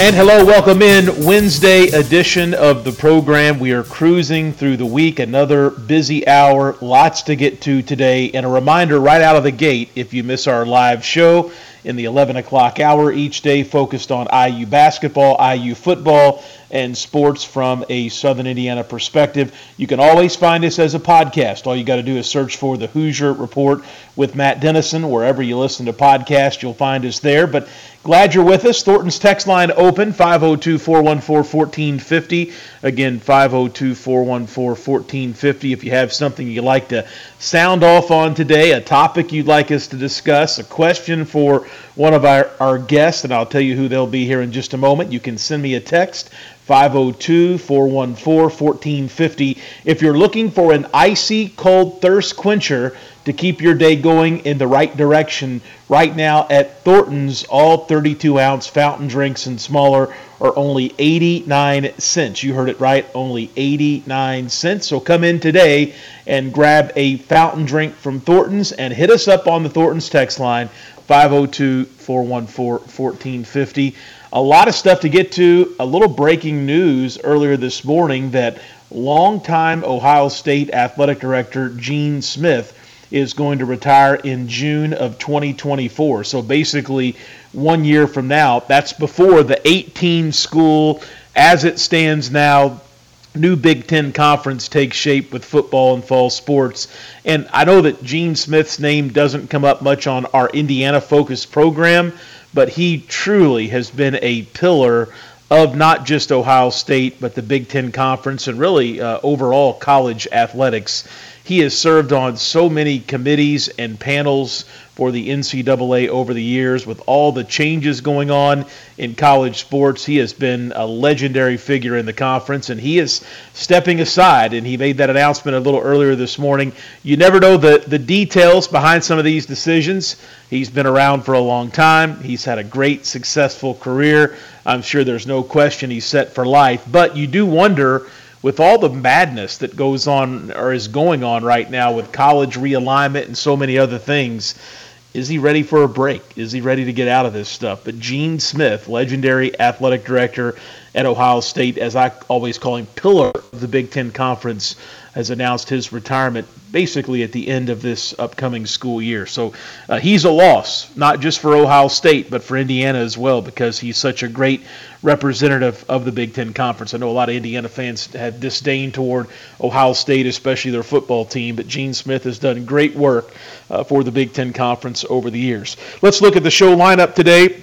And hello, welcome in Wednesday edition of the program. We are cruising through the week, another busy hour, lots to get to today. And a reminder right out of the gate if you miss our live show in the 11 o'clock hour each day, focused on IU basketball, IU football, and sports from a Southern Indiana perspective. You can always find us as a podcast. All you got to do is search for the Hoosier Report with Matt Dennison. Wherever you listen to podcasts, you'll find us there. But glad you're with us. Thornton's text line open 502 414 1450. Again, 502 414 1450. If you have something you'd like to sound off on today, a topic you'd like us to discuss, a question for one of our, our guests, and I'll tell you who they'll be here in just a moment, you can send me a text 502 414 1450. If you're looking for an icy cold thirst quencher to keep your day going in the right direction, right now at Thornton's, all 32 ounce fountain drinks and smaller are only 89 cents. You heard it right, only 89 cents. So come in today and grab a fountain drink from Thornton's and hit us up on the Thornton's text line 502 414 1450 a lot of stuff to get to. A little breaking news earlier this morning that longtime Ohio State athletic director Gene Smith is going to retire in June of 2024. So basically, one year from now, that's before the 18 school, as it stands now, new Big Ten conference takes shape with football and fall sports. And I know that Gene Smith's name doesn't come up much on our Indiana focused program but he truly has been a pillar of not just Ohio State, but the Big Ten Conference and really uh, overall college athletics. He has served on so many committees and panels for the NCAA over the years with all the changes going on in college sports. He has been a legendary figure in the conference, and he is stepping aside. And he made that announcement a little earlier this morning. You never know the, the details behind some of these decisions. He's been around for a long time, he's had a great, successful career. I'm sure there's no question he's set for life, but you do wonder with all the madness that goes on or is going on right now with college realignment and so many other things is he ready for a break? Is he ready to get out of this stuff? But Gene Smith, legendary athletic director at Ohio State, as I always call him, pillar of the Big Ten Conference, has announced his retirement basically at the end of this upcoming school year. So uh, he's a loss, not just for Ohio State, but for Indiana as well, because he's such a great representative of the Big Ten Conference. I know a lot of Indiana fans have disdain toward Ohio State, especially their football team, but Gene Smith has done great work uh, for the Big Ten Conference over the years. Let's look at the show lineup today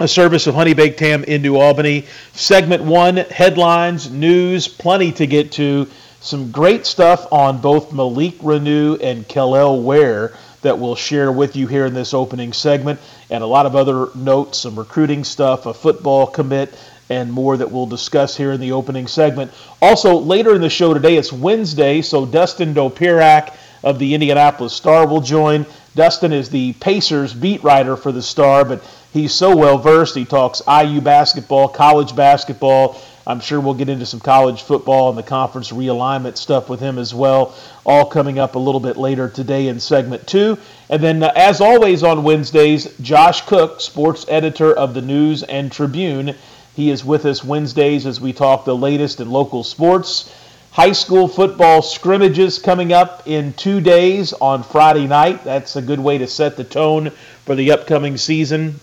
a service of Honey Baked Ham in New Albany. Segment one, headlines, news, plenty to get to. Some great stuff on both Malik Reneau and Kel'el Ware that we'll share with you here in this opening segment, and a lot of other notes, some recruiting stuff, a football commit, and more that we'll discuss here in the opening segment. Also, later in the show today, it's Wednesday, so Dustin Dopirak of the Indianapolis Star will join. Dustin is the Pacers beat writer for the Star, but he's so well versed. He talks IU basketball, college basketball, I'm sure we'll get into some college football and the conference realignment stuff with him as well, all coming up a little bit later today in segment two. And then, uh, as always on Wednesdays, Josh Cook, sports editor of the News and Tribune. He is with us Wednesdays as we talk the latest in local sports. High school football scrimmages coming up in two days on Friday night. That's a good way to set the tone for the upcoming season.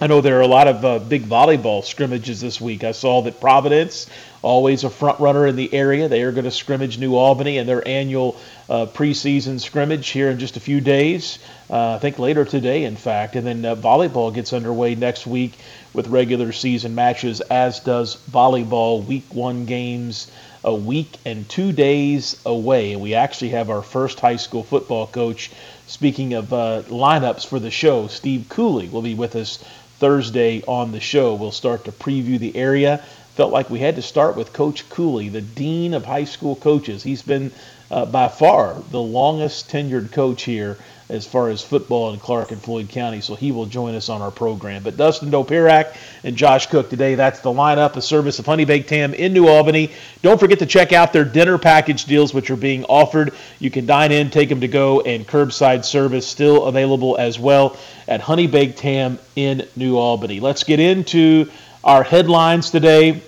I know there are a lot of uh, big volleyball scrimmages this week. I saw that Providence, always a front runner in the area, they are going to scrimmage New Albany in their annual uh, preseason scrimmage here in just a few days. Uh, I think later today, in fact. And then uh, volleyball gets underway next week with regular season matches, as does volleyball week one games a week and two days away. And we actually have our first high school football coach. Speaking of uh, lineups for the show, Steve Cooley will be with us Thursday on the show. We'll start to preview the area. Felt like we had to start with Coach Cooley, the dean of high school coaches. He's been uh, by far the longest tenured coach here as far as football in Clark and Floyd County, so he will join us on our program. But Dustin Dopirak and Josh Cook today, that's the lineup, the service of Honey Baked Ham in New Albany. Don't forget to check out their dinner package deals, which are being offered. You can dine in, take them to go, and curbside service still available as well at Honey Baked Ham in New Albany. Let's get into our headlines today.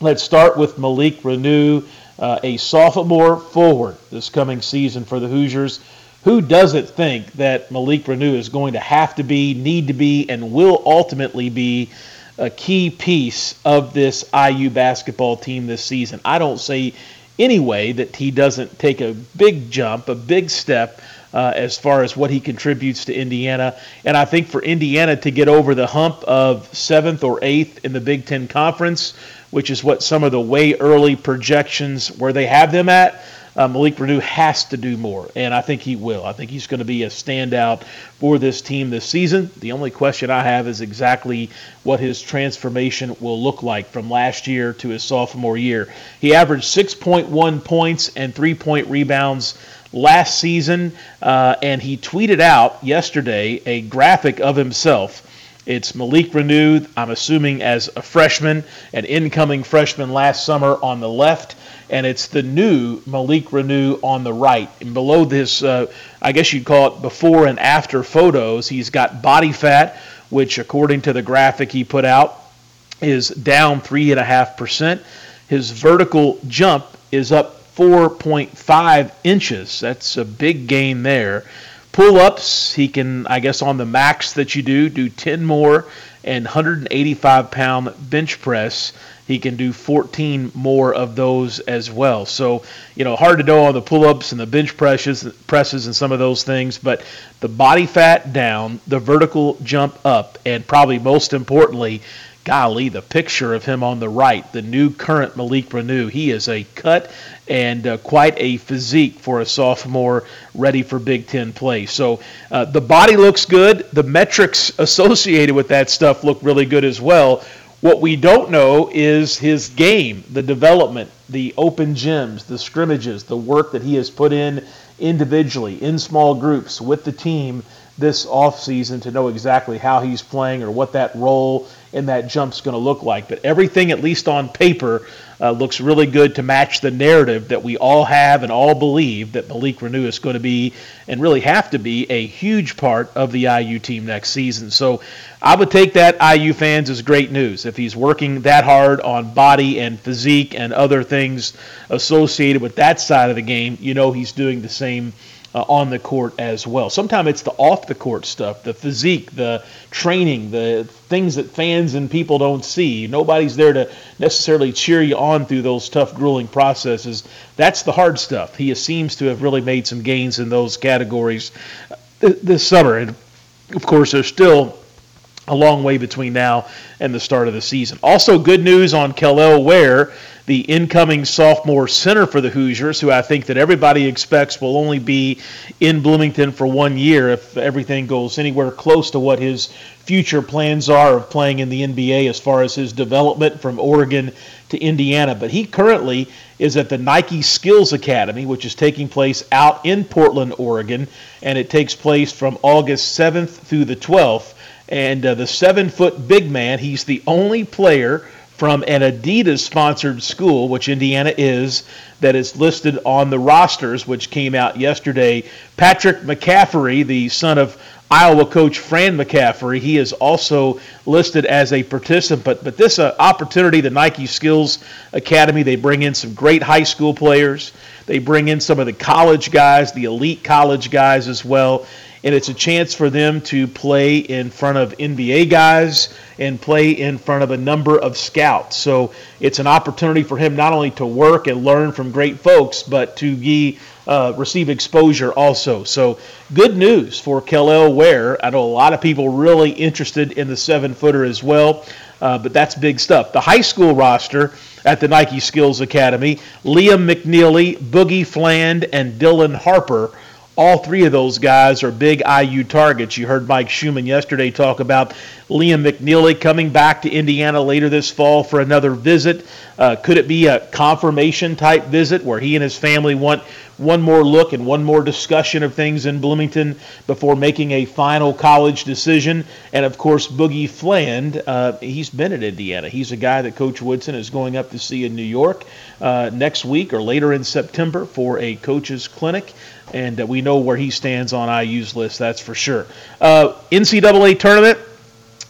Let's start with Malik Reneau, uh, a sophomore forward this coming season for the Hoosiers who doesn't think that Malik Reneau is going to have to be, need to be, and will ultimately be a key piece of this IU basketball team this season? I don't say anyway that he doesn't take a big jump, a big step. Uh, as far as what he contributes to Indiana. And I think for Indiana to get over the hump of seventh or eighth in the Big Ten Conference, which is what some of the way early projections where they have them at, uh, Malik Reneau has to do more, and I think he will. I think he's going to be a standout for this team this season. The only question I have is exactly what his transformation will look like from last year to his sophomore year. He averaged 6.1 points and three point rebounds last season, uh, and he tweeted out yesterday a graphic of himself. It's Malik Reneau, I'm assuming as a freshman, an incoming freshman last summer on the left and it's the new Malik Reneau on the right. And below this, uh, I guess you'd call it before and after photos, he's got body fat, which according to the graphic he put out, is down 3.5%. His vertical jump is up 4.5 inches. That's a big gain there. Pull ups, he can, I guess, on the max that you do, do 10 more and 185 pound bench press he can do 14 more of those as well. So, you know, hard to know on the pull ups and the bench presses, presses and some of those things, but the body fat down, the vertical jump up, and probably most importantly, golly, the picture of him on the right, the new current Malik Reneau. He is a cut and uh, quite a physique for a sophomore ready for Big Ten play. So uh, the body looks good. The metrics associated with that stuff look really good as well. What we don't know is his game, the development, the open gyms, the scrimmages, the work that he has put in individually, in small groups, with the team this offseason to know exactly how he's playing or what that role in that jump's going to look like. But everything, at least on paper, uh, looks really good to match the narrative that we all have and all believe that Malik Reneau is going to be and really have to be a huge part of the IU team next season. So I would take that IU fans as great news. If he's working that hard on body and physique and other things associated with that side of the game, you know he's doing the same uh, on the court as well. Sometimes it's the off the court stuff, the physique, the training, the things that fans and people don't see. Nobody's there to necessarily cheer you on through those tough, grueling processes. That's the hard stuff. He seems to have really made some gains in those categories uh, this summer. And of course, there's still a long way between now and the start of the season. Also, good news on Kel'el Ware the incoming sophomore center for the Hoosiers, who I think that everybody expects will only be in Bloomington for one year if everything goes anywhere close to what his future plans are of playing in the NBA as far as his development from Oregon to Indiana. But he currently is at the Nike Skills Academy, which is taking place out in Portland, Oregon, and it takes place from August 7th through the 12th. And uh, the seven foot big man, he's the only player from an Adidas sponsored school, which Indiana is, that is listed on the rosters, which came out yesterday. Patrick McCaffery, the son of Iowa coach Fran McCaffery. He is also listed as a participant. But this uh, opportunity, the Nike Skills Academy, they bring in some great high school players. They bring in some of the college guys, the elite college guys as well and it's a chance for them to play in front of NBA guys and play in front of a number of scouts. So it's an opportunity for him not only to work and learn from great folks, but to be, uh, receive exposure also. So good news for Kel'el Ware. I know a lot of people really interested in the seven footer as well. Uh, but that's big stuff. The high school roster at the Nike Skills Academy Liam McNeely, Boogie Fland, and Dylan Harper all three of those guys are big IU targets. You heard Mike Schumann yesterday talk about Liam McNeely coming back to Indiana later this fall for another visit. Uh, could it be a confirmation type visit where he and his family want one more look and one more discussion of things in Bloomington before making a final college decision? And of course, Boogie Fland, uh, he's been at Indiana. He's a guy that Coach Woodson is going up to see in New York uh, next week or later in September for a coach's clinic and we know where he stands on IU's list, that's for sure. Uh, NCAA tournament,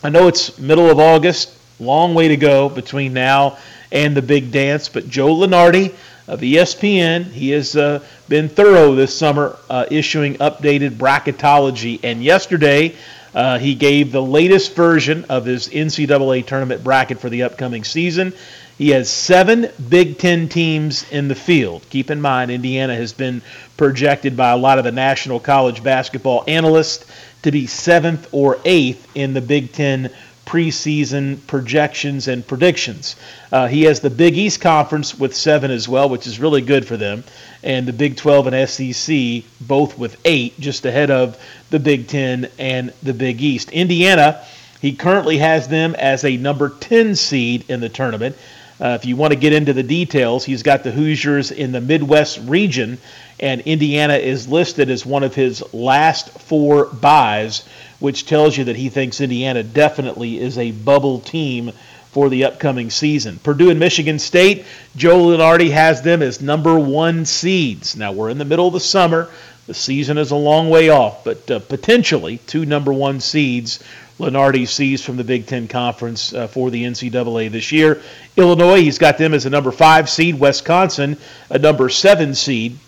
I know it's middle of August, long way to go between now and the big dance, but Joe Lunardi of ESPN, he has uh, been thorough this summer uh, issuing updated bracketology, and yesterday uh, he gave the latest version of his NCAA tournament bracket for the upcoming season. He has seven Big Ten teams in the field. Keep in mind, Indiana has been projected by a lot of the national college basketball analysts to be seventh or eighth in the Big Ten preseason projections and predictions. Uh, he has the Big East Conference with seven as well, which is really good for them, and the Big 12 and SEC both with eight, just ahead of the Big Ten and the Big East. Indiana, he currently has them as a number 10 seed in the tournament. Uh, if you want to get into the details, he's got the Hoosiers in the Midwest region, and Indiana is listed as one of his last four byes, which tells you that he thinks Indiana definitely is a bubble team for the upcoming season. Purdue and Michigan State, Joe Lunardi has them as number one seeds. Now, we're in the middle of the summer. The season is a long way off, but uh, potentially two number one seeds Lunardi sees from the Big Ten Conference uh, for the NCAA this year. Illinois, he's got them as a number five seed. Wisconsin, a number seven seed.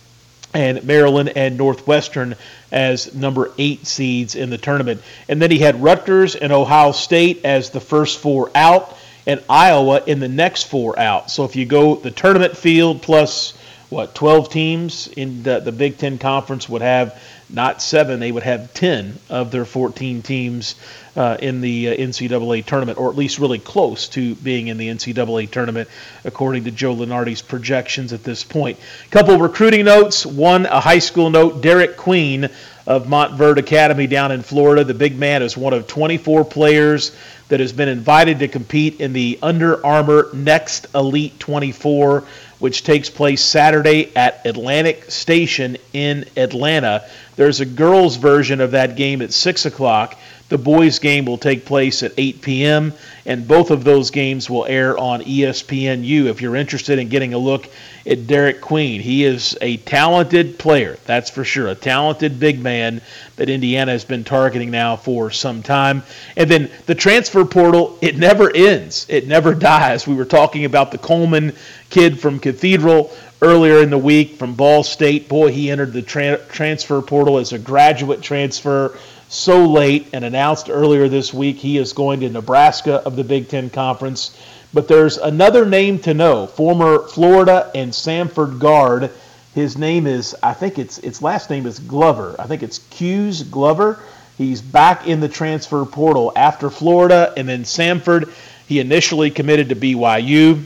And Maryland and Northwestern as number eight seeds in the tournament. And then he had Rutgers and Ohio State as the first four out, and Iowa in the next four out. So if you go the tournament field plus what 12 teams in the, the Big Ten Conference would have not seven, they would have 10 of their 14 teams uh, in the uh, NCAA tournament, or at least really close to being in the NCAA tournament, according to Joe Lunardi's projections at this point. Couple recruiting notes. One, a high school note. Derek Queen of Montverde Academy down in Florida. The big man is one of 24 players that has been invited to compete in the Under Armour Next Elite 24 which takes place Saturday at Atlantic Station in Atlanta. There's a girls' version of that game at 6 o'clock. The boys' game will take place at 8 p.m., and both of those games will air on ESPNU. If you're interested in getting a look at Derek Queen, he is a talented player, that's for sure. A talented big man that Indiana has been targeting now for some time. And then the transfer portal, it never ends, it never dies. We were talking about the Coleman kid from Cathedral earlier in the week from Ball State. Boy, he entered the tra- transfer portal as a graduate transfer so late and announced earlier this week he is going to Nebraska of the Big Ten Conference. But there's another name to know former Florida and Samford guard. His name is, I think it's its last name is Glover. I think it's Ques Glover. He's back in the transfer portal after Florida and then Samford. He initially committed to BYU,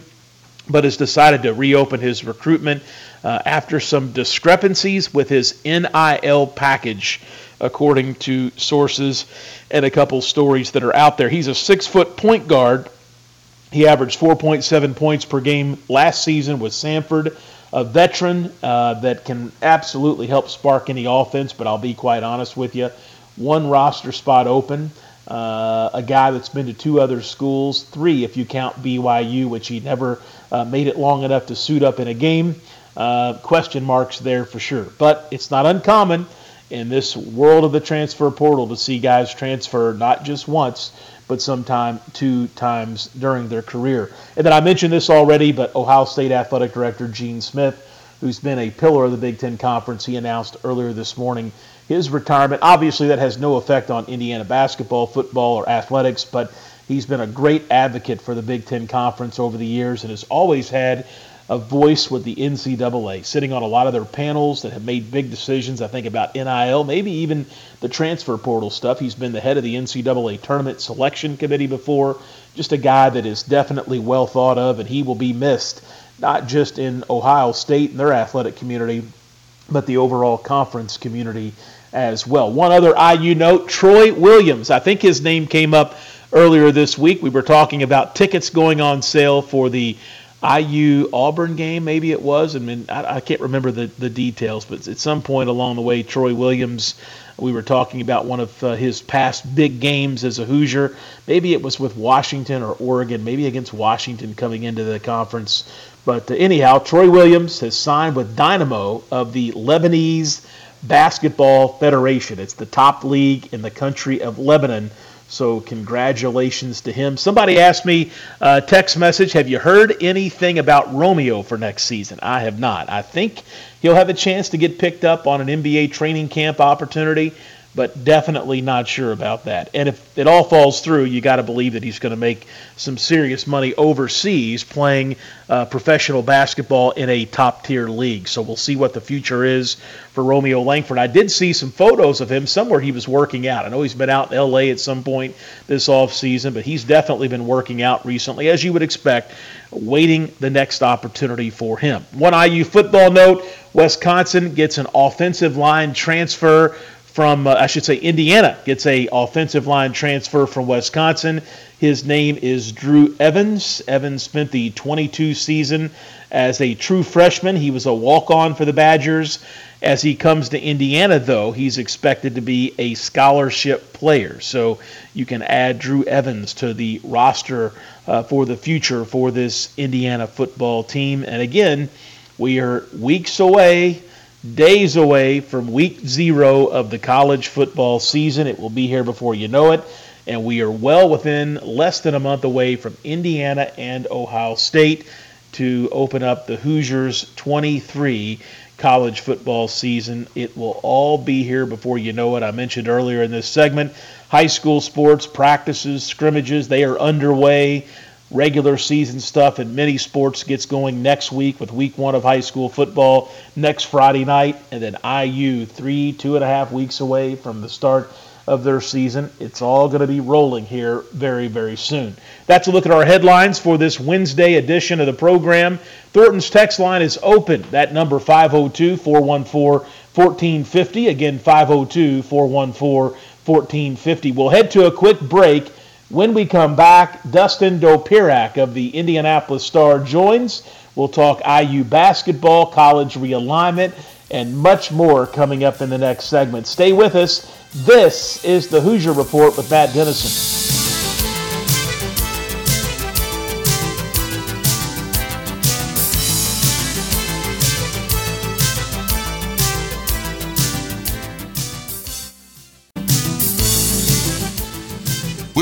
but has decided to reopen his recruitment uh, after some discrepancies with his NIL package according to sources and a couple stories that are out there. He's a six foot point guard. He averaged 4.7 points per game last season with Samford, a veteran uh, that can absolutely help spark any offense, but I'll be quite honest with you. One roster spot open. Uh, a guy that's been to two other schools, three if you count BYU, which he never uh, made it long enough to suit up in a game. Uh, question marks there for sure. But it's not uncommon in this world of the transfer portal to see guys transfer not just once, but sometime two times during their career. And then I mentioned this already, but Ohio State Athletic Director Gene Smith, who's been a pillar of the Big Ten Conference, he announced earlier this morning his retirement. Obviously, that has no effect on Indiana basketball, football, or athletics, but he's been a great advocate for the Big Ten Conference over the years and has always had a voice with the NCAA, sitting on a lot of their panels that have made big decisions, I think, about NIL, maybe even the transfer portal stuff. He's been the head of the NCAA tournament selection committee before. Just a guy that is definitely well thought of, and he will be missed, not just in Ohio State and their athletic community, but the overall conference community as well. One other IU note Troy Williams. I think his name came up earlier this week. We were talking about tickets going on sale for the IU Auburn game, maybe it was. I mean, I, I, can't remember the, the details, but at some point along the way, Troy Williams, we were talking about one of uh, his past big games as a Hoosier. Maybe it was with Washington or Oregon, maybe against Washington coming into the conference. But uh, anyhow, Troy Williams has signed with Dynamo of the Lebanese Basketball Federation. It's the top league in the country of Lebanon. So congratulations to him. Somebody asked me, uh, text message, have you heard anything about Romeo for next season? I have not. I think he'll have a chance to get picked up on an NBA training camp opportunity but definitely not sure about that. And if it all falls through, you got to believe that he's going to make some serious money overseas playing uh, professional basketball in a top tier league. So we'll see what the future is for Romeo Langford. I did see some photos of him somewhere he was working out. I know he's been out in LA at some point this off season, but he's definitely been working out recently, as you would expect, waiting the next opportunity for him. One IU football note Wisconsin gets an offensive line transfer from, uh, I should say, Indiana gets a offensive line transfer from Wisconsin. His name is Drew Evans. Evans spent the 22 season as a true freshman. He was a walk-on for the Badgers. As he comes to Indiana, though, he's expected to be a scholarship player. So you can add Drew Evans to the roster uh, for the future for this Indiana football team. And again, we are weeks away days away from week zero of the college football season. It will be here before you know it. And we are well within less than a month away from Indiana and Ohio State to open up the Hoosiers 23 college football season. It will all be here before you know it. I mentioned earlier in this segment high school sports practices, scrimmages, they are underway regular season stuff and many sports gets going next week with week one of high school football next Friday night, and then IU three, two and a half weeks away from the start of their season. It's all going to be rolling here very, very soon. That's a look at our headlines for this Wednesday edition of the program. Thornton's text line is open. That number 502 414 1450. Again, 502 414 1450. We'll head to a quick break. When we come back, Dustin Dopirak of the Indianapolis Star joins. We'll talk IU basketball, college realignment, and much more coming up in the next segment. Stay with us. This is the Hoosier Report with Matt Dennison.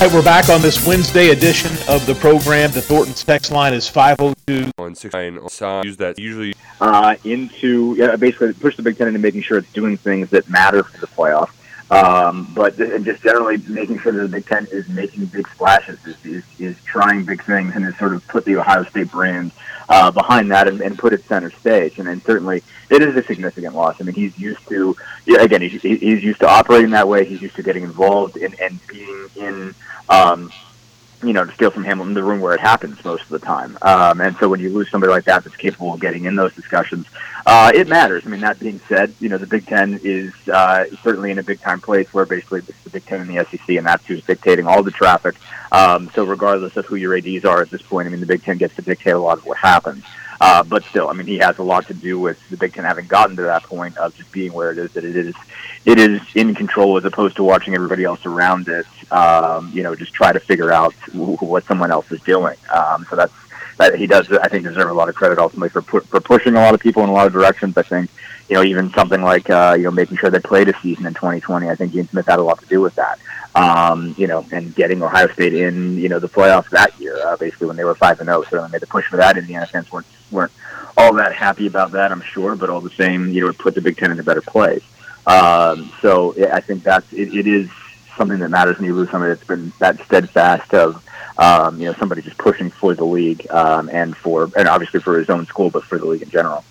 Right, we're back on this Wednesday edition of the program. The Thornton's text line is 502 use that usually uh, into yeah, basically push the Big Ten into making sure it's doing things that matter for the playoff. Um, but just generally making sure that the Big Ten is making big splashes, is, is, is trying big things, and has sort of put the Ohio State brand uh, behind that and, and put it center stage. And then certainly it is a significant loss. I mean, he's used to, yeah, again, he's, he's used to operating that way. He's used to getting involved in, and being in um, you know, to steal from Hamilton, the room where it happens most of the time. Um, and so when you lose somebody like that that's capable of getting in those discussions, uh, it matters. I mean, that being said, you know, the Big Ten is uh, certainly in a big time place where basically it's the Big Ten and the SEC, and that's who's dictating all the traffic. Um, so regardless of who your ADs are at this point, I mean, the Big Ten gets to dictate a lot of what happens. Uh, but still, I mean, he has a lot to do with the Big Ten having gotten to that point of just being where it is. That it is, it is in control as opposed to watching everybody else around it. Um, you know, just try to figure out what someone else is doing. Um, so that's that he does. I think deserve a lot of credit ultimately for pu- for pushing a lot of people in a lot of directions. I think you know even something like uh, you know making sure they played a season in 2020. I think Gene Smith had a lot to do with that um, you know, and getting Ohio State in, you know, the playoffs that year, uh, basically when they were five and zero. So they made the push for that. Indiana fans weren't weren't all that happy about that, I'm sure, but all the same, you know, it put the Big Ten in a better place. Um, so I think that's it, it is something that matters when you lose somebody that's been that steadfast of. Um, you know, somebody just pushing for the league um, and for, and obviously for his own school, but for the league in general.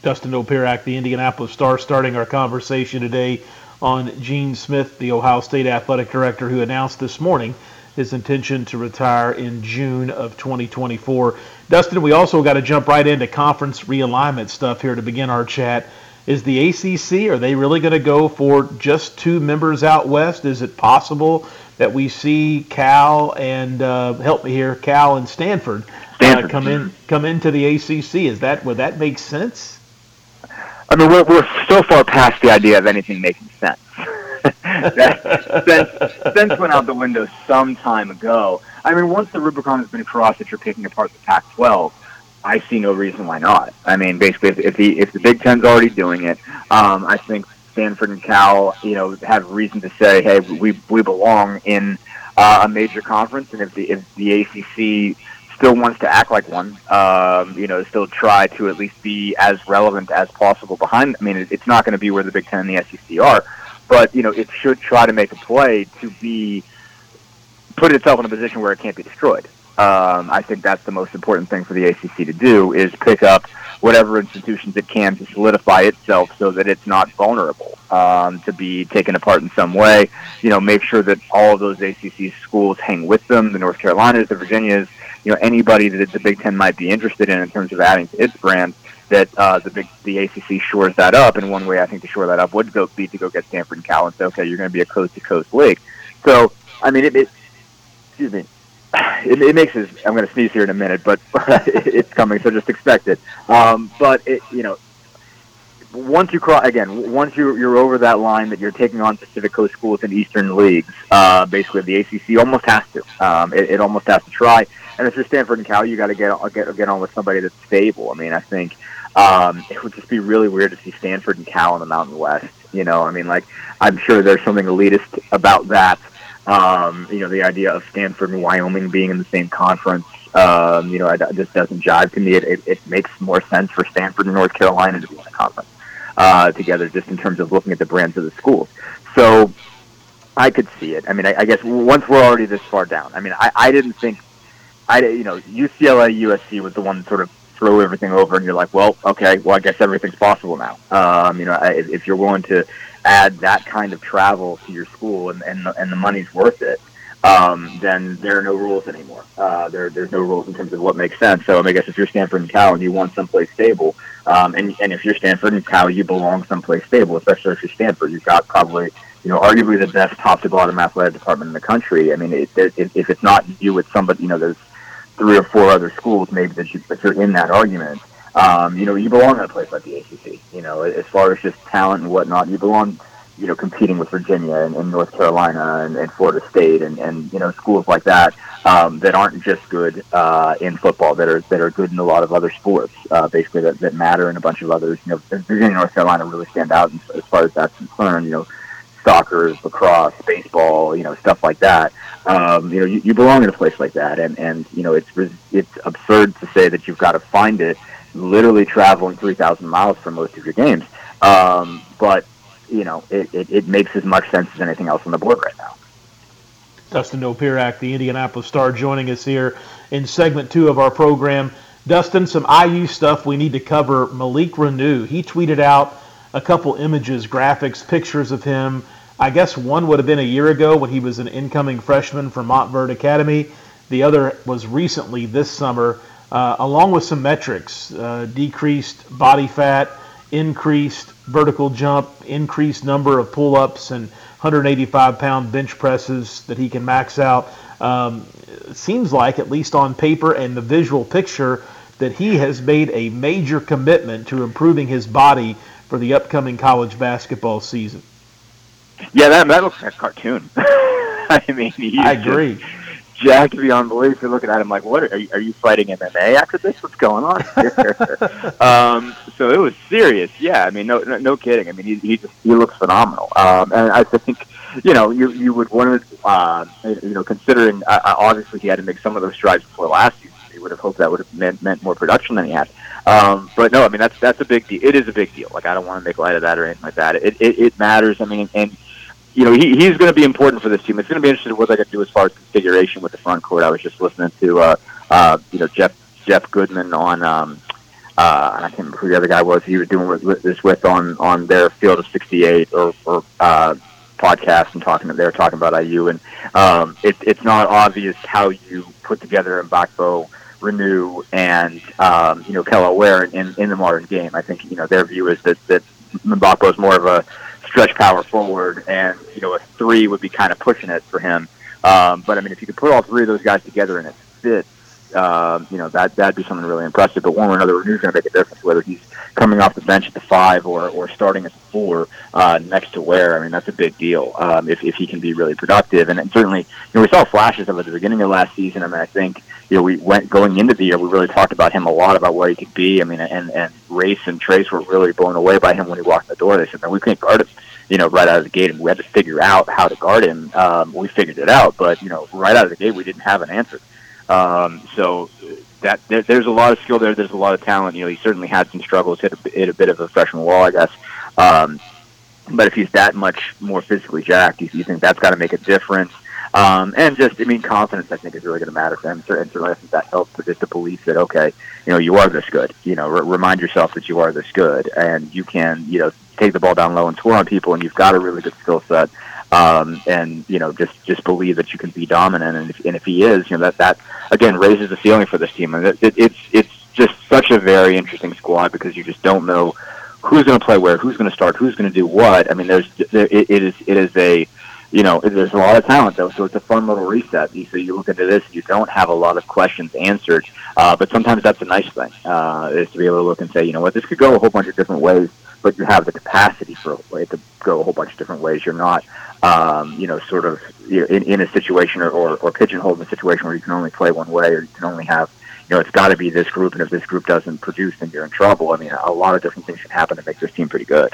Dustin Dopirak, the Indianapolis Star, starting our conversation today on Gene Smith, the Ohio State athletic director, who announced this morning his intention to retire in June of 2024. Dustin, we also got to jump right into conference realignment stuff here to begin our chat. Is the ACC, are they really going to go for just two members out west? Is it possible that we see Cal and, uh, help me here, Cal and Stanford, Stanford. Uh, come in come into the ACC? Is that, would that make sense? I mean, we're, we're so far past the idea of anything making sense. That sense, went out the window some time ago. I mean, once the Rubicon has been crossed that you're picking apart the Pac-12, I see no reason why not. I mean, basically, if, if the if the Big Ten's already doing it, um, I think Stanford and Cal, you know, have reason to say, hey, we we belong in uh, a major conference, and if the if the ACC still wants to act like one. Um, you know, still try to at least be as relevant as possible behind. I mean, it, it's not going to be where the Big Ten and the SEC are, but you know, it should try to make a play to be put itself in a position where it can't be destroyed. Um, I think that's the most important thing for the ACC to do is pick up whatever institutions it can to solidify itself so that it's not vulnerable um, to be taken apart in some way. You know, make sure that all of those ACC schools hang with them, the North Carolinas, the Virginias, you know anybody that the Big Ten might be interested in in terms of adding to its brand. That uh, the big the ACC shores that up, and one way I think to shore that up would go be to go get Stanford and Cal and say, okay, you're going to be a coast to coast league. So I mean, it, it excuse me, it, it makes it. I'm going to sneeze here in a minute, but it's coming, so just expect it. Um, but it, you know, once you cross again, once you're, you're over that line that you're taking on Pacific Coast schools and Eastern leagues, uh, basically the ACC almost has to. Um, it, it almost has to try. And if you're Stanford and Cal, you got to get get get on with somebody that's stable. I mean, I think um, it would just be really weird to see Stanford and Cal in the Mountain West. You know, I mean, like I'm sure there's something elitist about that. Um, you know, the idea of Stanford and Wyoming being in the same conference. Um, you know, it just doesn't jive to me. It, it, it makes more sense for Stanford and North Carolina to be in a conference uh, together, just in terms of looking at the brands of the schools. So I could see it. I mean, I, I guess once we're already this far down, I mean, I, I didn't think I, you know, UCLA, USC was the one that sort of throw everything over, and you're like, well, okay, well, I guess everything's possible now. Um, you know, if, if you're willing to add that kind of travel to your school and and, and the money's worth it, um, then there are no rules anymore. Uh, there, there's no rules in terms of what makes sense. So I guess if you're Stanford and Cal and you want someplace stable, um, and, and if you're Stanford and Cal, you belong someplace stable, especially if you're Stanford. You've got probably, you know, arguably the best top to bottom athletic department in the country. I mean, it, it, if it's not you, it's somebody, you know, there's three or four other schools maybe that, you, that you're in that argument. Um, you know, you belong in a place like the ACC. You know, as far as just talent and whatnot, you belong. You know, competing with Virginia and, and North Carolina and, and Florida State and, and you know schools like that um, that aren't just good uh, in football, that are that are good in a lot of other sports, uh, basically that, that matter in a bunch of others. You know, Virginia and North Carolina really stand out as far as that's concerned. You know, soccer, lacrosse, baseball, you know, stuff like that. Um, you know, you, you belong in a place like that, and and you know, it's it's absurd to say that you've got to find it, literally traveling three thousand miles for most of your games. Um, but you know, it, it, it makes as much sense as anything else on the board right now. Dustin Dopirak, the Indianapolis Star, joining us here in segment two of our program. Dustin, some IU stuff we need to cover. Malik Reneau, he tweeted out a couple images, graphics, pictures of him I guess one would have been a year ago when he was an incoming freshman from Montverde Academy. The other was recently this summer, uh, along with some metrics uh, decreased body fat, increased vertical jump, increased number of pull ups, and 185 pound bench presses that he can max out. Um, seems like, at least on paper and the visual picture, that he has made a major commitment to improving his body for the upcoming college basketball season. Yeah, that, that looks like a cartoon. I mean, I agree. Just, jacked beyond belief. You're looking at him like, what are you, are you fighting MMA after this? What's going on here? um, so it was serious. Yeah, I mean, no, no, no kidding. I mean, he he, just, he looks phenomenal. Um, and I think, you know, you you would want to, uh, you know, considering uh, uh, obviously he had to make some of those strides before last season. You would have hoped that would have meant meant more production than he had. Um, but no, I mean that's that's a big deal. It is a big deal. Like I don't want to make light of that or anything like that. It it, it matters. I mean, and you know, he, he's going to be important for this team. It's going to be interesting what they can do as far as configuration with the front court. I was just listening to, uh, uh, you know, Jeff Jeff Goodman on, um, uh, I can't remember who the other guy was. He was doing with, this with on on their Field of 68 or, or uh, podcast and talking. They were talking about IU, and um, it, it's not obvious how you put together a Mgbako, Reneau, and um, you know Kel'el Ware in, in the modern game. I think you know their view is that that Mgbako is more of a stretch power forward, and you know a three would be kind of pushing it for him. Um, but I mean, if you could put all three of those guys together and it fits, um, you know that that'd be something really impressive. But one or another, Reneau's going to make a difference whether he's coming off the bench at the five or or starting at the four uh, next to Ware. I mean, that's a big deal um, if if he can be really productive. And, and certainly, you know, we saw flashes of it at the beginning of last season. I mean, I think you know we went going into the year, we really talked about him a lot about where he could be. I mean, and and Race and Trayce were really blown away by him when he walked in the door. They said, "Man, we can't guard him." You know, right out of the gate, and we had to figure out how to guard him. Um, we figured it out, but you know, right out of the gate, we didn't have an answer. Um, so that there, there's a lot of skill there. There's a lot of talent. You know, he certainly had some struggles, hit a, hit a bit of a freshman wall, I guess. Um, but if he's that much more physically jacked, you, you think that's got to make a difference. Um, and just, I mean, confidence, I think, is really going to matter for him. And certainly, I think that helps with just the belief that, okay, you know, you are this good. You know, re- remind yourself that you are this good, and you can, you know, take the ball down low and score on people, and you've got a really good skill set. Um, and you know, just just believe that you can be dominant, and if, and if he is, you know, that that again raises the ceiling for this team, and it, it, it's it's just such a very interesting squad because you just don't know who's going to play where, who's going to start, who's going to do what. I mean, there's there, it, it is it is a you know, there's a lot of talent though, so it's a fun little reset. So you look into this, you don't have a lot of questions answered, uh, but sometimes that's a nice thing, uh, is to be able to look and say, you know what, this could go a whole bunch of different ways but you have the capacity for it to go a whole bunch of different ways. You're not, um, you know, sort of you know, in, in a situation or, or, or pigeonholed in a situation where you can only play one way or you can only have, you know, it's got to be this group, and if this group doesn't produce, then you're in trouble. I mean, a lot of different things can happen to make this team pretty good.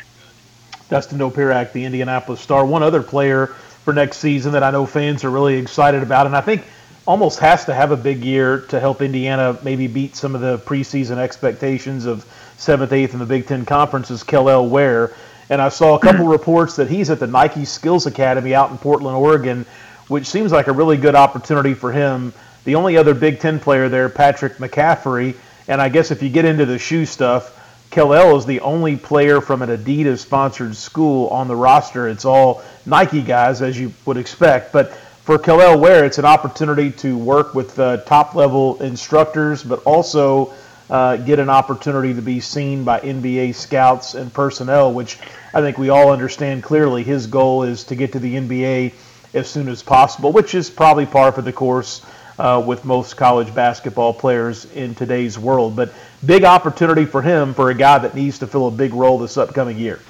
Dustin Dopirak, the Indianapolis Star. One other player for next season that I know fans are really excited about, and I think almost has to have a big year to help Indiana maybe beat some of the preseason expectations of seventh, eighth in the Big Ten Conference is Kel'el Ware. And I saw a couple reports that he's at the Nike Skills Academy out in Portland, Oregon, which seems like a really good opportunity for him. The only other Big Ten player there, Patrick McCaffery. And I guess if you get into the shoe stuff, Kel'el is the only player from an Adidas sponsored school on the roster. It's all Nike guys, as you would expect. But for Kel'el Ware, it's an opportunity to work with uh, top level instructors, but also uh, get an opportunity to be seen by NBA scouts and personnel, which I think we all understand clearly. His goal is to get to the NBA as soon as possible, which is probably par for the course uh, with most college basketball players in today's world. But big opportunity for him for a guy that needs to fill a big role this upcoming year.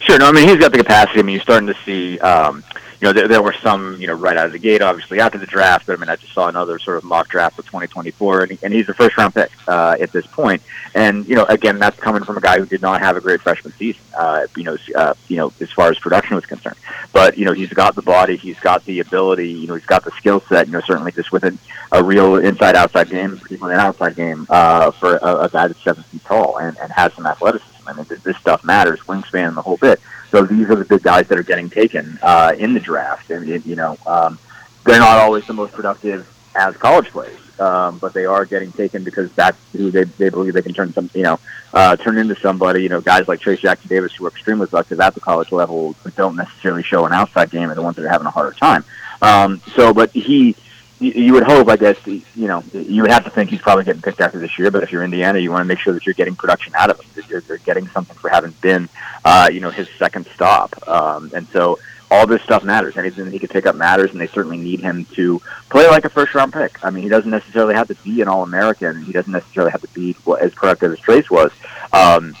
Sure. No, I mean he's got the capacity. I mean you're starting to see. Um, you know, there, there were some, you know, right out of the gate, obviously after the draft. But I mean, I just saw another sort of mock draft for 2024, and, he, and he's a first round pick uh, at this point. And you know, again, that's coming from a guy who did not have a great freshman season. Uh, you know, uh, you know, as far as production was concerned. But you know, he's got the body, he's got the ability, you know, he's got the skill set. You know, certainly just with a, real inside outside game, particularly an outside game uh, for a, a guy that's seven feet tall and, and has some athleticism. I mean, this, stuff matters, wingspan, and the whole bit. So these are the big guys that are getting taken uh, in the draft, and you know um, they're not always the most productive as college players. um, but they are getting taken because that's who they, they believe they can turn some, you know, uh, turn into somebody. You know, guys like Trayce Jackson Davis who are extremely productive at the college level, but don't necessarily show an outside game, are the ones that are having a harder time. Um, so, but he, you, you would hope, I guess, you know, you would have to think he's probably getting picked after this year. But if you're Indiana, you want to make sure that you're getting production out of him, that you're, you're getting something for having been, uh, you know, his second stop. Um, and so all this stuff matters. Anything that he could pick up matters, and they certainly need him to play like a first round pick. I mean, he doesn't necessarily have to be an All American. He doesn't necessarily have to be as productive as Trayce was. Um,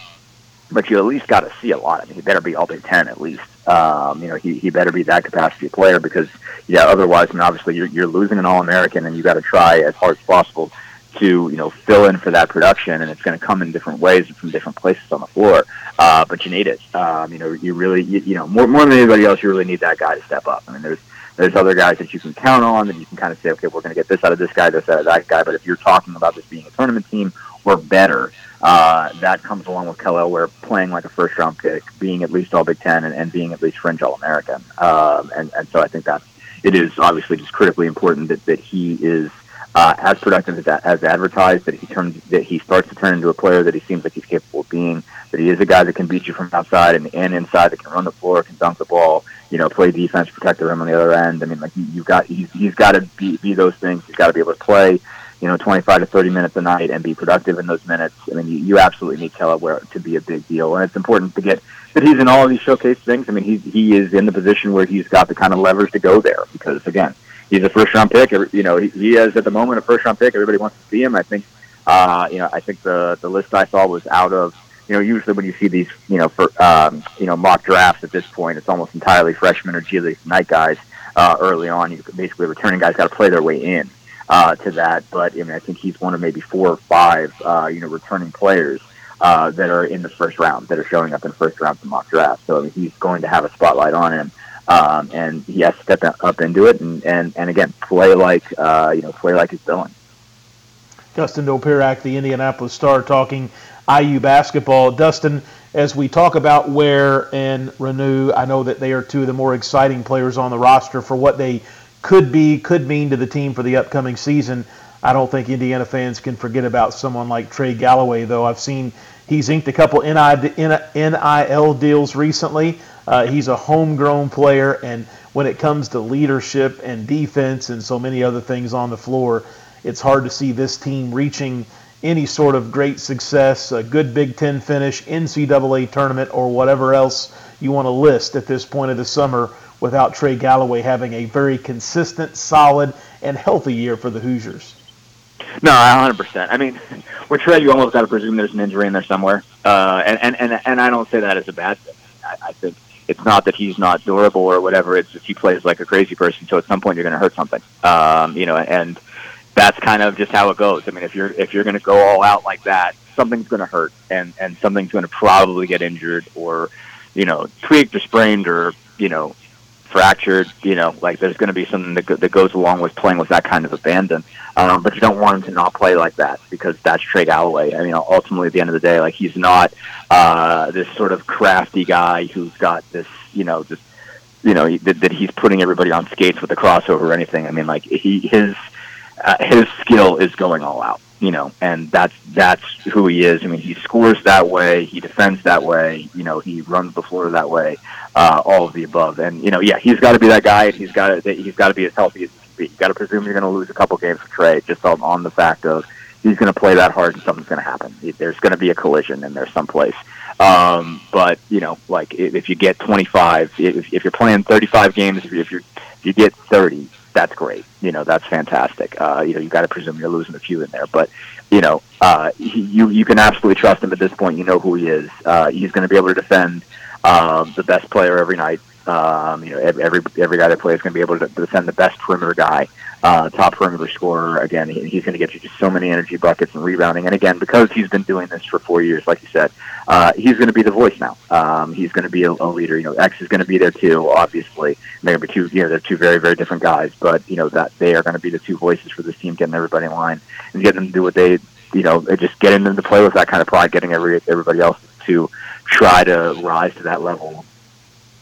but you at least got to see a lot. I mean, he better be All Big Ten at least. Um, you know, he, he better be that capacity player because, yeah, otherwise, I mean, obviously you're, you're losing an All American, and you got to try as hard as possible to you know fill in for that production, and it's going to come in different ways from different places on the floor. Uh, but you need it. Um, you know, you really you, you know more more than anybody else, you really need that guy to step up. I mean, there's there's other guys that you can count on that you can kind of say, okay, we're going to get this out of this guy, this out of that guy. But if you're talking about this being a tournament team or better, uh, that comes along with Kel'el, where playing like a first round pick, being at least All Big Ten, and, and being at least fringe All American. Um, and and so I think that it is obviously just critically important that that he is uh, as productive as, as advertised, that he turns that he starts to turn into a player that he seems like he's capable of being, that he is a guy that can beat you from outside and, and inside, that can run the floor, can dunk the ball, you know, play defense, protect the rim on the other end. I mean, like you, have got he's he's got to be, be those things. He's got to be able to play, you know, 25 to 30 minutes a Ignite and be productive in those minutes. I mean, you, you absolutely need Kel'el to be a big deal, and it's important to get that he's in all of these showcase things. I mean, he he is in the position where he's got the kind of levers to go there because again he's a first round pick. You know, he, he is at the moment a first round pick. Everybody wants to see him. I think, uh, you know, I think the the list I saw was out of. You know, usually when you see these, you know, for um, you know mock drafts at this point, it's almost entirely freshmen or G League night guys. Uh, early on, you basically returning guys got to play their way in uh, to that. But I mean, I think he's one of maybe four or five, uh, you know, returning players uh, that are in the first round that are showing up in first round mock draft. So I mean, he's going to have a spotlight on him um, and he has to step up into it and, and, and again play like uh, you know play like he's doing. Dustin Dopirak, the Indianapolis Star, talking IU basketball. Dustin, as we talk about Ware and Reneau, I know that they are two of the more exciting players on the roster for what they could be, could mean to the team for the upcoming season. I don't think Indiana fans can forget about someone like Trey Galloway, though. I've seen he's inked a couple NIL deals recently. Uh, he's a homegrown player, and when it comes to leadership and defense and so many other things on the floor, it's hard to see this team reaching any sort of great success, a good Big Ten finish, NCAA tournament, or whatever else you want to list at this point of the summer without Trey Galloway having a very consistent, solid, and healthy year for the Hoosiers. No, 100%. I mean, with Trey, you almost got to presume there's an injury in there somewhere. Uh, and, and, and, and I don't say that as a bad thing. I, I think it's not that he's not durable or whatever. It's just he plays like a crazy person. So at some point you're going to hurt something. Um, you know, and that's kind of just how it goes. I mean, if you're if you're going to go all out like that, something's going to hurt, and and something's going to probably get injured or, you know, tweaked or sprained or you know, fractured. You know, like there's going to be something that, that goes along with playing with that kind of abandon. Um, but you don't want him to not play like that because that's Trey Galloway. I mean, ultimately, at the end of the day, like he's not uh, this sort of crafty guy who's got this, you know, this, you know, that, that he's putting everybody on skates with a crossover or anything. I mean, like he his uh, his skill is going all out, you know, and that's that's who he is. I mean, he scores that way, he defends that way, you know, he runs the floor that way, uh, all of the above. And you know, yeah, he's got to be that guy, and he's got to he's got to be as healthy as he can be. you got to presume you're going to lose a couple games for Trey just on, on the fact of he's going to play that hard and something's going to happen. There's going to be a collision in there someplace. Um, but you know, like if you get 25, if, if you're playing 35 games, if, you're if you get 30, that's great. You know, that's fantastic. Uh, you know, you got to presume you're losing a few in there, but you know, uh, you you can absolutely trust him at this point. You know who he is. Uh, he's going to be able to defend um, the best player every night. Um, you know, every every guy that plays is going to be able to defend the best perimeter guy, uh, top perimeter scorer. Again, he, he's going to get you just so many energy buckets and rebounding. And again, because he's been doing this for four years, like you said, uh, he's going to be the voice now. Um, he's going to be a, a leader. You know, X is going to be there too. Obviously, they're going to be two. You know, they're two very very different guys, but you know that they are going to be the two voices for this team, getting everybody in line and getting them to do what they, you know, just getting them to play with that kind of pride, getting every everybody else to try to rise to that level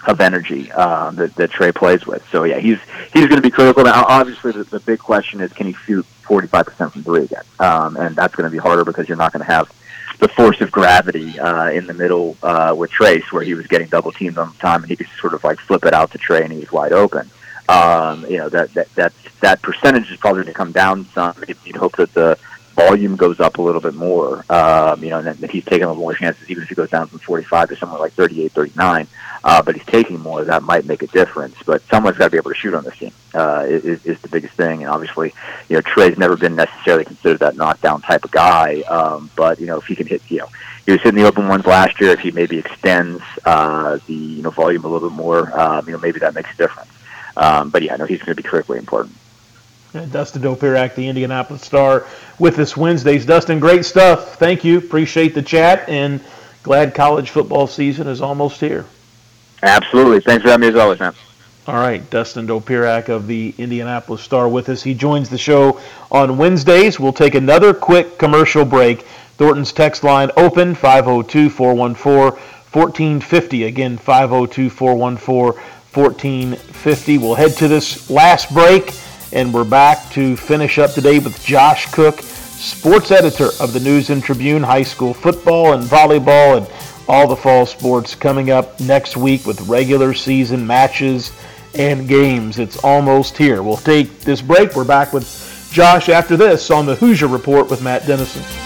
of energy um, that, that Trey plays with. So yeah, he's he's going to be critical. Now, obviously, the, the big question is can he shoot 45% from three again. Um, and that's going to be harder because you're not going to have the force of gravity uh, in the middle uh, with Trayce, where he was getting double teamed on the time, and he could sort of like flip it out to Trey, and he was wide open. Um, you know that that that that percentage is probably going to come down some. You'd hope that the volume goes up a little bit more. Um, you know, and that he's taking a little more chances, even if he goes down from 45 to somewhere like 38, 39. Uh, but he's taking more. That might make a difference. But someone's got to be able to shoot on this team. Uh, is, is the biggest thing. And obviously, you know, Trey's never been necessarily considered that knockdown type of guy. Um, but you know, if he can hit, you know, he was hitting the open ones last year. If he maybe extends uh, the you know volume a little bit more, um, you know, maybe that makes a difference. Um, but yeah, I know he's going to be critically important. Dustin Dopirak, the Indianapolis Star, with us Wednesdays. Dustin, great stuff. Thank you. Appreciate the chat, and glad college football season is almost here. Absolutely. Thanks for having me as always, man. All right, Dustin Dopirak of the Indianapolis Star with us. He joins the show on Wednesdays. We'll take another quick commercial break. Thornton's text line open 502 414 1450. Again, 502 414 1450. We'll head to this last break and we're back to finish up today with Josh Cook, sports editor of the News and Tribune, high school football and volleyball, and all the fall sports coming up next week with regular season matches and games. It's almost here. We'll take this break. We're back with Josh after this on the Hoosier Report with Matt Dennison.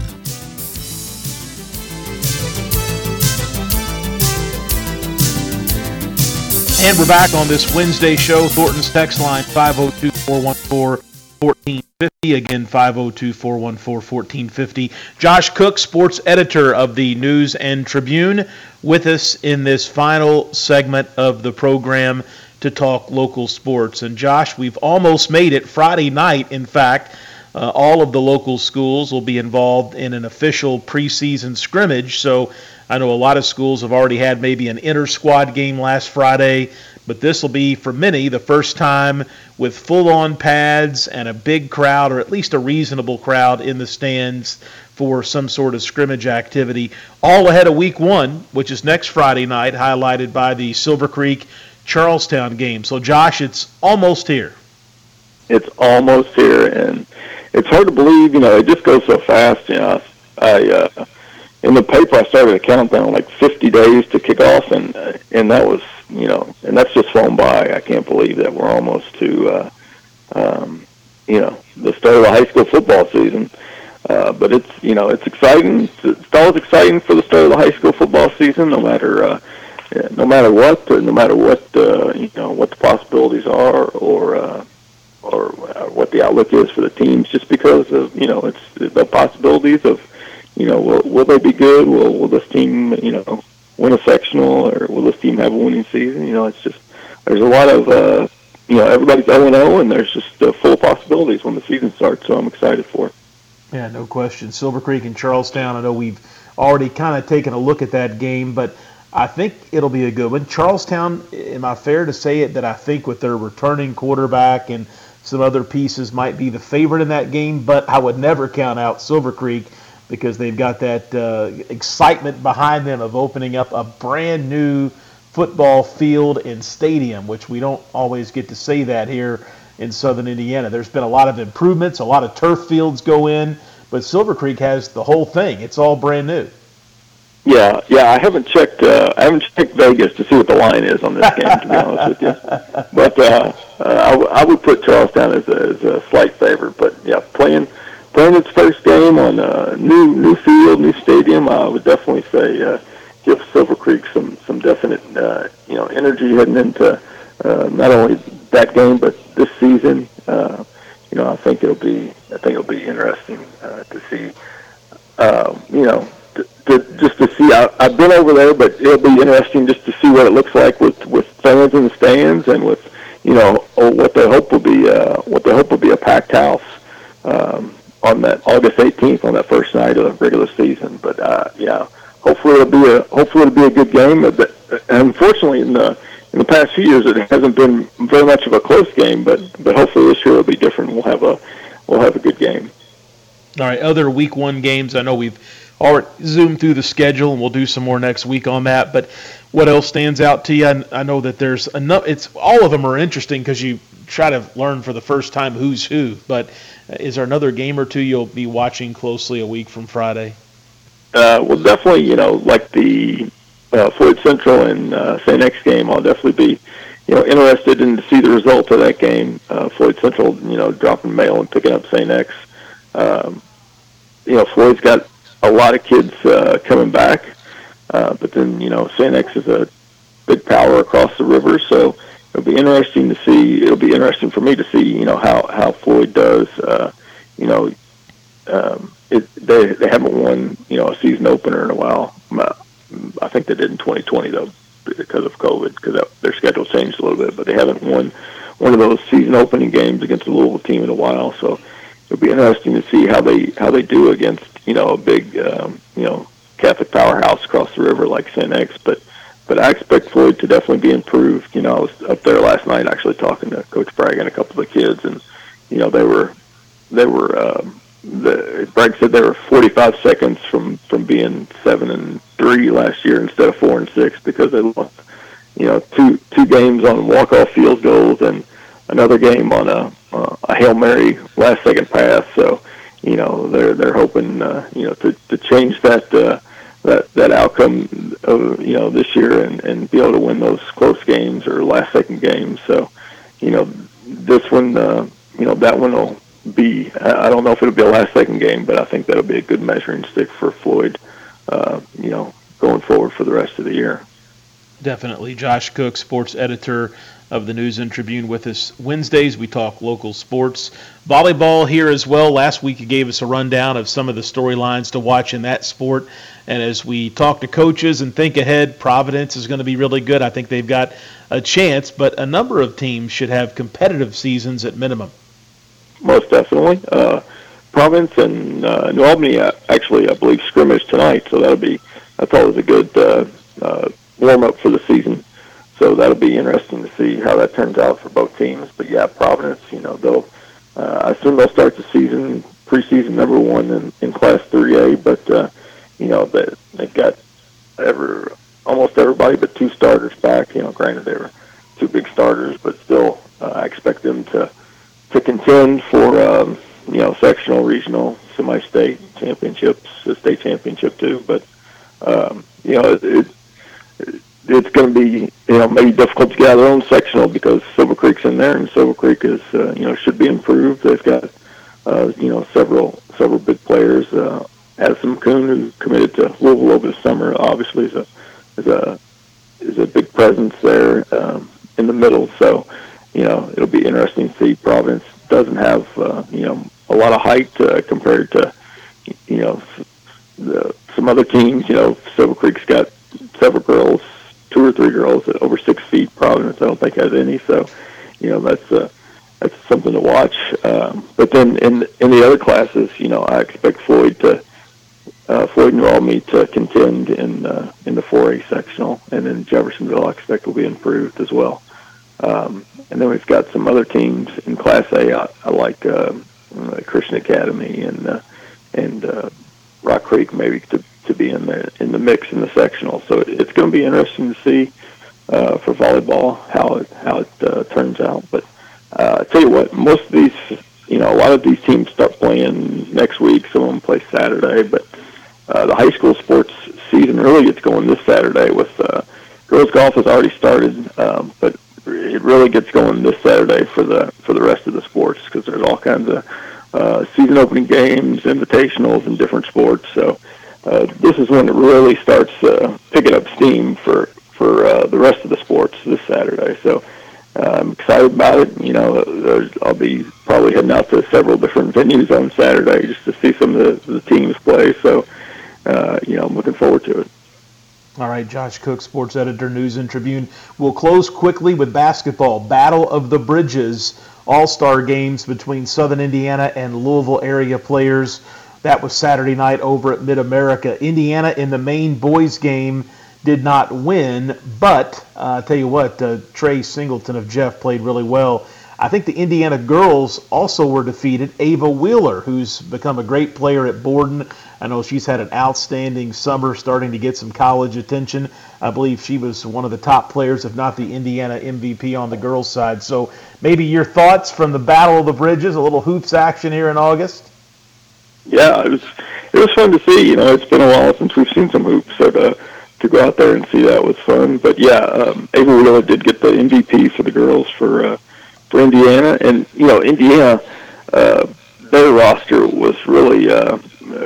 And we're back on this Wednesday show. Thornton's text line 502 414 1450. Again, 502 414 1450. Josh Cook, sports editor of the News and Tribune, with us in this final segment of the program to talk local sports. And Josh, we've almost made it Friday night, in fact. Uh, all of the local schools will be involved in an official preseason scrimmage. So I know a lot of schools have already had maybe an inter squad game last Friday, but this will be for many the first time with full on pads and a big crowd, or at least a reasonable crowd in the stands for some sort of scrimmage activity, all ahead of week one, which is next Friday night, highlighted by the Silver Creek Charlestown game. So, Josh, it's almost here. It's almost here, and it's hard to believe. You know, it just goes so fast. You know, I uh, in the paper I started a countdown like 50 days to kick off, and uh, and that was you know, and that's just flown by. I can't believe that we're almost to uh, um, you know the start of the high school football season. Uh, but it's you know it's exciting. It's, always exciting for the start of the high school football season, no matter. Uh, no matter what, no matter what uh, you know, what the possibilities are, or uh, or uh, what the outlook is for the teams, just because of you know it's the possibilities of you know will will they be good? Will will this team you know win a sectional, or will this team have a winning season? You know, it's just there's a lot of uh, you know everybody's 0 0, and there's just uh, full possibilities when the season starts. So I'm excited for it. Yeah, no question. Silver Creek and Charlestown. I know we've already kind of taken a look at that game, but I think it'll be a good one. Charlestown, am I fair to say it that I think with their returning quarterback and some other pieces might be the favorite in that game, but I would never count out Silver Creek because they've got that uh, excitement behind them of opening up a brand new football field and stadium, which we don't always get to say that here in southern Indiana. There's been a lot of improvements, a lot of turf fields go in, but Silver Creek has the whole thing. It's all brand new. Yeah, yeah. I haven't checked. Uh, I haven't checked Vegas to see what the line is on this game. to be honest with you, but uh, uh, I, w- I would put Charlestown as a, as a slight favorite. But yeah, playing playing its first game on a new new field, new stadium, I would definitely say uh, give Silver Creek some some definite uh, you know energy heading into uh, not only that game but this season. Uh, you know, I think it'll be I think it'll be interesting uh, to see. Uh, you know, to, to, just to see. I, I've been over there, but it'll be interesting just to see what it looks like with with fans in the stands and with you know what they hope will be uh, what they hope will be a packed house um, on that August 18th on that first night of the regular season. But uh, yeah, hopefully it'll be a hopefully it'll be a good game. But unfortunately, in the in the past few years, it hasn't been very much of a close game. But but hopefully this year will be different. We'll have a we'll have a good game. All right, other week one games. I know we've already zoomed through the schedule, and we'll do some more next week on that. But what else stands out to you? I, I know that there's enough. It's all of them are interesting because you try to learn for the first time who's who. But is there another game or two you'll be watching closely a week from Friday? Uh, well, definitely. You know, like the uh, Floyd Central and uh, St. X game, I'll definitely be, you know, interested in to see the result of that game. Uh, Floyd Central, you know, dropping Male and picking up St. X. Um, you know, Floyd's got a lot of kids uh, coming back, uh, but then you know, St. X is a big power across the river, so it'll be interesting to see. It'll be interesting for me to see, you know, how how Floyd does. Uh, you know, um, it, they they haven't won, you know, a season opener in a while. I think they did in 2020 though, because of COVID, because their schedule changed a little bit. But they haven't won one of those season opening games against a Louisville team in a while. So it'll be interesting to see how they how they do against you know a big um, you know Catholic powerhouse across the river like St. X. But but I expect Floyd to definitely be improved. You know, I was up there last night actually talking to Coach Bragg and a couple of the kids, and you know they were they were. Um, the, Bragg said they were 45 seconds from from being seven and three last year instead of four and six because they lost, you know, two two games on walk off field goals and another game on a uh, a hail mary last second pass. So, you know, they're they're hoping uh, you know to to change that uh, that that outcome of you know this year and and be able to win those close games or last second games. So, you know, this one, uh, you know, that one will be. I don't know if it'll be a last second game, but I think that'll be a good measuring stick for Floyd. Uh, you know, going forward for the rest of the year. Definitely, Josh Cook, sports editor of the News and Tribune, with us Wednesdays. We talk local sports, volleyball here as well. Last week you gave us a rundown of some of the storylines to watch in that sport. And as we talk to coaches and think ahead, Providence is going to be really good. I think they've got a chance, but a number of teams should have competitive seasons at minimum most definitely. Uh, Providence and uh, New Albany uh, actually, I believe, scrimmage tonight, so that'll be that's always a good uh, uh, warm up for the season. So that'll be interesting to see how that turns out for both teams. But yeah, Providence, you know, they'll uh, I assume they'll start the season preseason number one in, in Class 3A, but uh, you know they they've got ever almost everybody but two starters back. You know, granted they were two big starters, but still, uh, I expect them to to contend for um, you know sectional, regional, semi-state championships, the state championship too. But um, you know it, it it's going to be you know maybe difficult to get out of their own sectional because Silver Creek's in there, and Silver Creek is uh, you know should be improved. They've got uh, you know several several big players. Uh, Addison Kuhn, who committed to Louisville over the summer, obviously is a is a is a big presence there um, in the middle. So you know, it'll be interesting to see. Providence doesn't have, uh, you know, a lot of height uh, compared to, you know, the, some other teams. You know, Silver Creek's got several girls, two or three girls over six feet. Providence, I don't think has any. So, you know, that's uh, that's something to watch. Um, but then in in the other classes, you know, I expect Floyd to. Uh, Floyd and Albany to contend in uh, in the 4A sectional, and then Jeffersonville I expect will be improved as well. Um, and then we've got some other teams in Class A. I, I like uh, uh, Christian Academy and uh, and uh, Rock Creek maybe to to be in the in the mix in the sectional. So it's going to be interesting to see uh, for volleyball how it how it uh, turns out. But uh, I tell you what, most of these, you know, a lot of these teams start playing next week. Some of them play Saturday, but uh, the high school sports season really gets going this Saturday with uh, girls golf has already started, um, but it really gets going this Saturday for the for the rest of the sports because there's all kinds of uh, season opening games, invitationals, and different sports. So uh, this is when it really starts uh, picking up steam for for uh, the rest of the sports this Saturday. So uh, I'm excited about it. You know, I'll be probably heading out to several different venues on Saturday just to see some of the, the teams play. So uh, you know, I'm looking forward to it. All right, Josh Cook, sports editor, News and Tribune. We'll close quickly with basketball. Battle of the Bridges all-star games between Southern Indiana and Louisville area players. That was Saturday night over at Mid America. Indiana in the main boys game did not win, but uh, I tell you what, uh, Trey Singleton of Jeff played really well. I think the Indiana girls also were defeated. Ava Wheeler, who's become a great player at Borden. I know she's had an outstanding summer, starting to get some college attention. I believe she was one of the top players, if not the Indiana MVP on the girls' side. So maybe your thoughts from the Battle of the Bridges, a little hoops action here in August. Yeah, it was it was fun to see. You know, it's been a while since we've seen some hoops, so to to go out there and see that was fun. But yeah, um, Ava Wheeler did get the MVP for the girls for. Uh, for Indiana, and you know Indiana, uh, their roster was really uh,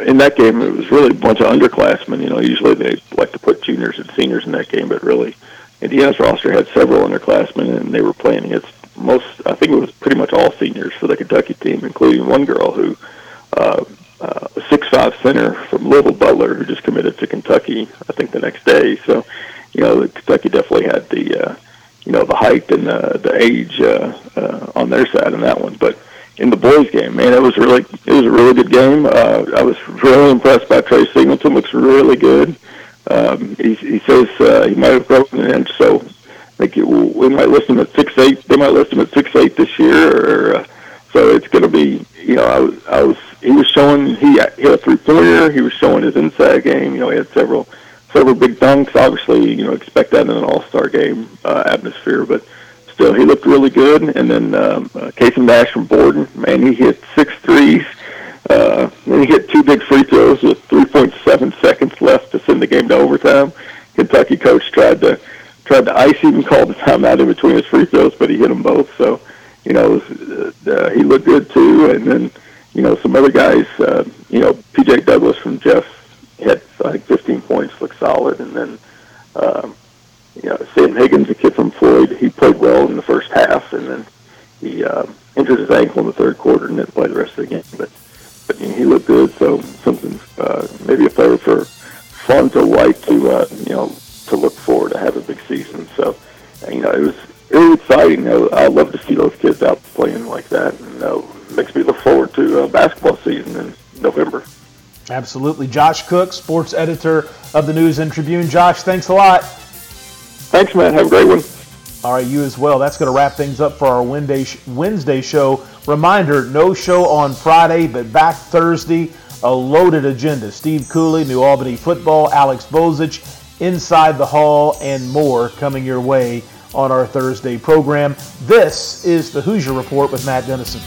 in that game. It was really a bunch of underclassmen. You know, usually they like to put juniors and seniors in that game, but really, Indiana's roster had several underclassmen, and they were playing against most. I think it was pretty much all seniors for the Kentucky team, including one girl who. Uh, uh, a six-five center from Louisville Butler who just committed to Kentucky. I think the next day. So, you know, Kentucky definitely had the uh, you know the height and the the age uh, uh, on their side in that one. But in the boys' game, man, it was really it was a really good game. Uh, I was really impressed by Trey Singleton. Looks really good. Um, he, he says uh, he might have broken an inch, so I think it, we might list him at six eight. They might list him at six eight this year. Or, uh, so it's going to be, you know, I I was, he was showing he hit a three pointer. He was showing his inside game. You know, he had several several big dunks. Obviously, you know, expect that in an All-Star game uh, atmosphere, but still, he looked really good. And then um, uh, Casey Nash from Borden, man, he hit six threes. Uh, then he hit two big free throws with 3.7 seconds left to send the game to overtime. Kentucky coach tried to tried to ice him, called the timeout in between his free throws, but he hit them both. So, you know, uh, he looked good too. And then, you know, some other guys, uh, you know, P.J. Douglas from Jeff had I think 15 points, looked solid, and then um, you know Sam Higgins, a kid from Floyd, he played well in the first half, and then he uh, injured his ankle in the third quarter Absolutely. Josh Cook, sports editor of the News and Tribune. Josh, thanks a lot. Thanks, man. Have a great one. All right, you as well. That's going to wrap things up for our Wednesday show. Reminder no show on Friday, but back Thursday. A loaded agenda. Steve Cooley, New Albany football, Alex Bozich, Inside the Hall, and more coming your way on our Thursday program. This is the Hoosier Report with Matt Dennison.